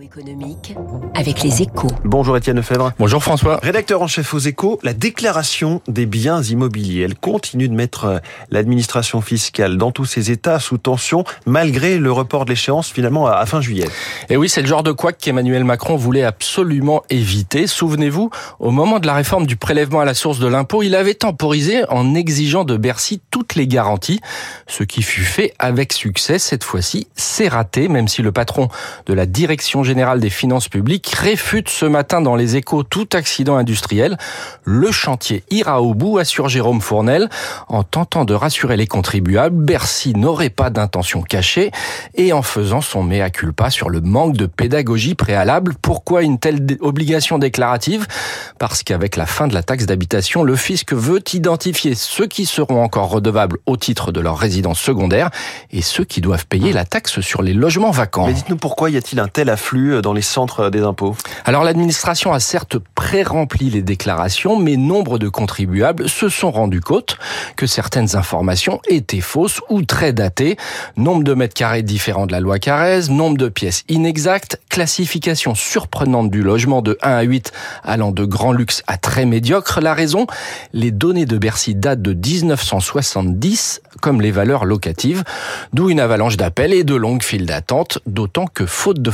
Économique avec les échos. Bonjour Étienne Lefebvre. Bonjour François. Rédacteur en chef aux échos, la déclaration des biens immobiliers. Elle continue de mettre euh, l'administration fiscale dans tous ses états sous tension, malgré le report de l'échéance finalement à fin juillet. Et oui, c'est le genre de quoi qu'Emmanuel Macron voulait absolument éviter. Souvenez-vous, au moment de la réforme du prélèvement à la source de l'impôt, il avait temporisé en exigeant de Bercy toutes les garanties. Ce qui fut fait avec succès cette fois-ci, c'est raté, même si le patron de la direction Direction générale des finances publiques réfute ce matin dans les échos tout accident industriel. Le chantier ira au bout, assure Jérôme Fournel. En tentant de rassurer les contribuables, Bercy n'aurait pas d'intention cachée et en faisant son mea culpa sur le manque de pédagogie préalable. Pourquoi une telle obligation déclarative? Parce qu'avec la fin de la taxe d'habitation, le fisc veut identifier ceux qui seront encore redevables au titre de leur résidence secondaire et ceux qui doivent payer la taxe sur les logements vacants. Mais dites-nous pourquoi y a-t-il un tel afflux euh, dans les centres des impôts? Alors l'administration a certes pré-rempli les déclarations, mais nombre de contribuables se sont rendus compte que certaines informations étaient fausses ou très datées. Nombre de mètres carrés différents de la loi Carrez, nombre de pièces inexactes, classification surprenante du logement de 1 à 8 allant de grand luxe à très médiocre. La raison Les données de Bercy datent de 1970, comme les valeurs locatives, d'où une avalanche d'appels et de longues files d'attente, d'autant que faute de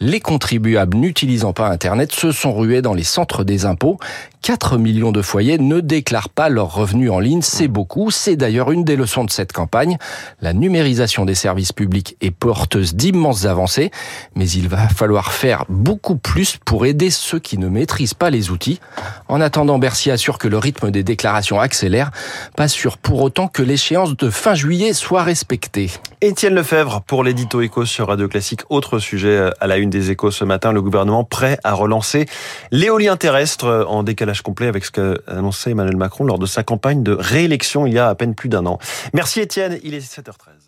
les contribuables n'utilisant pas Internet se sont rués dans les centres des impôts 4 millions de foyers ne déclarent pas leurs revenus en ligne. C'est beaucoup. C'est d'ailleurs une des leçons de cette campagne. La numérisation des services publics est porteuse d'immenses avancées, mais il va falloir faire beaucoup plus pour aider ceux qui ne maîtrisent pas les outils. En attendant, Bercy assure que le rythme des déclarations accélère, pas sûr pour autant que l'échéance de fin juillet soit respectée. Étienne Lefebvre pour l'édito Éco sur Radio Classique. Autre sujet à la une des échos ce matin, le gouvernement prêt à relancer l'éolien terrestre en décalage complet avec ce qu'a annoncé Emmanuel Macron lors de sa campagne de réélection il y a à peine plus d'un an. Merci Étienne, il est 7h13.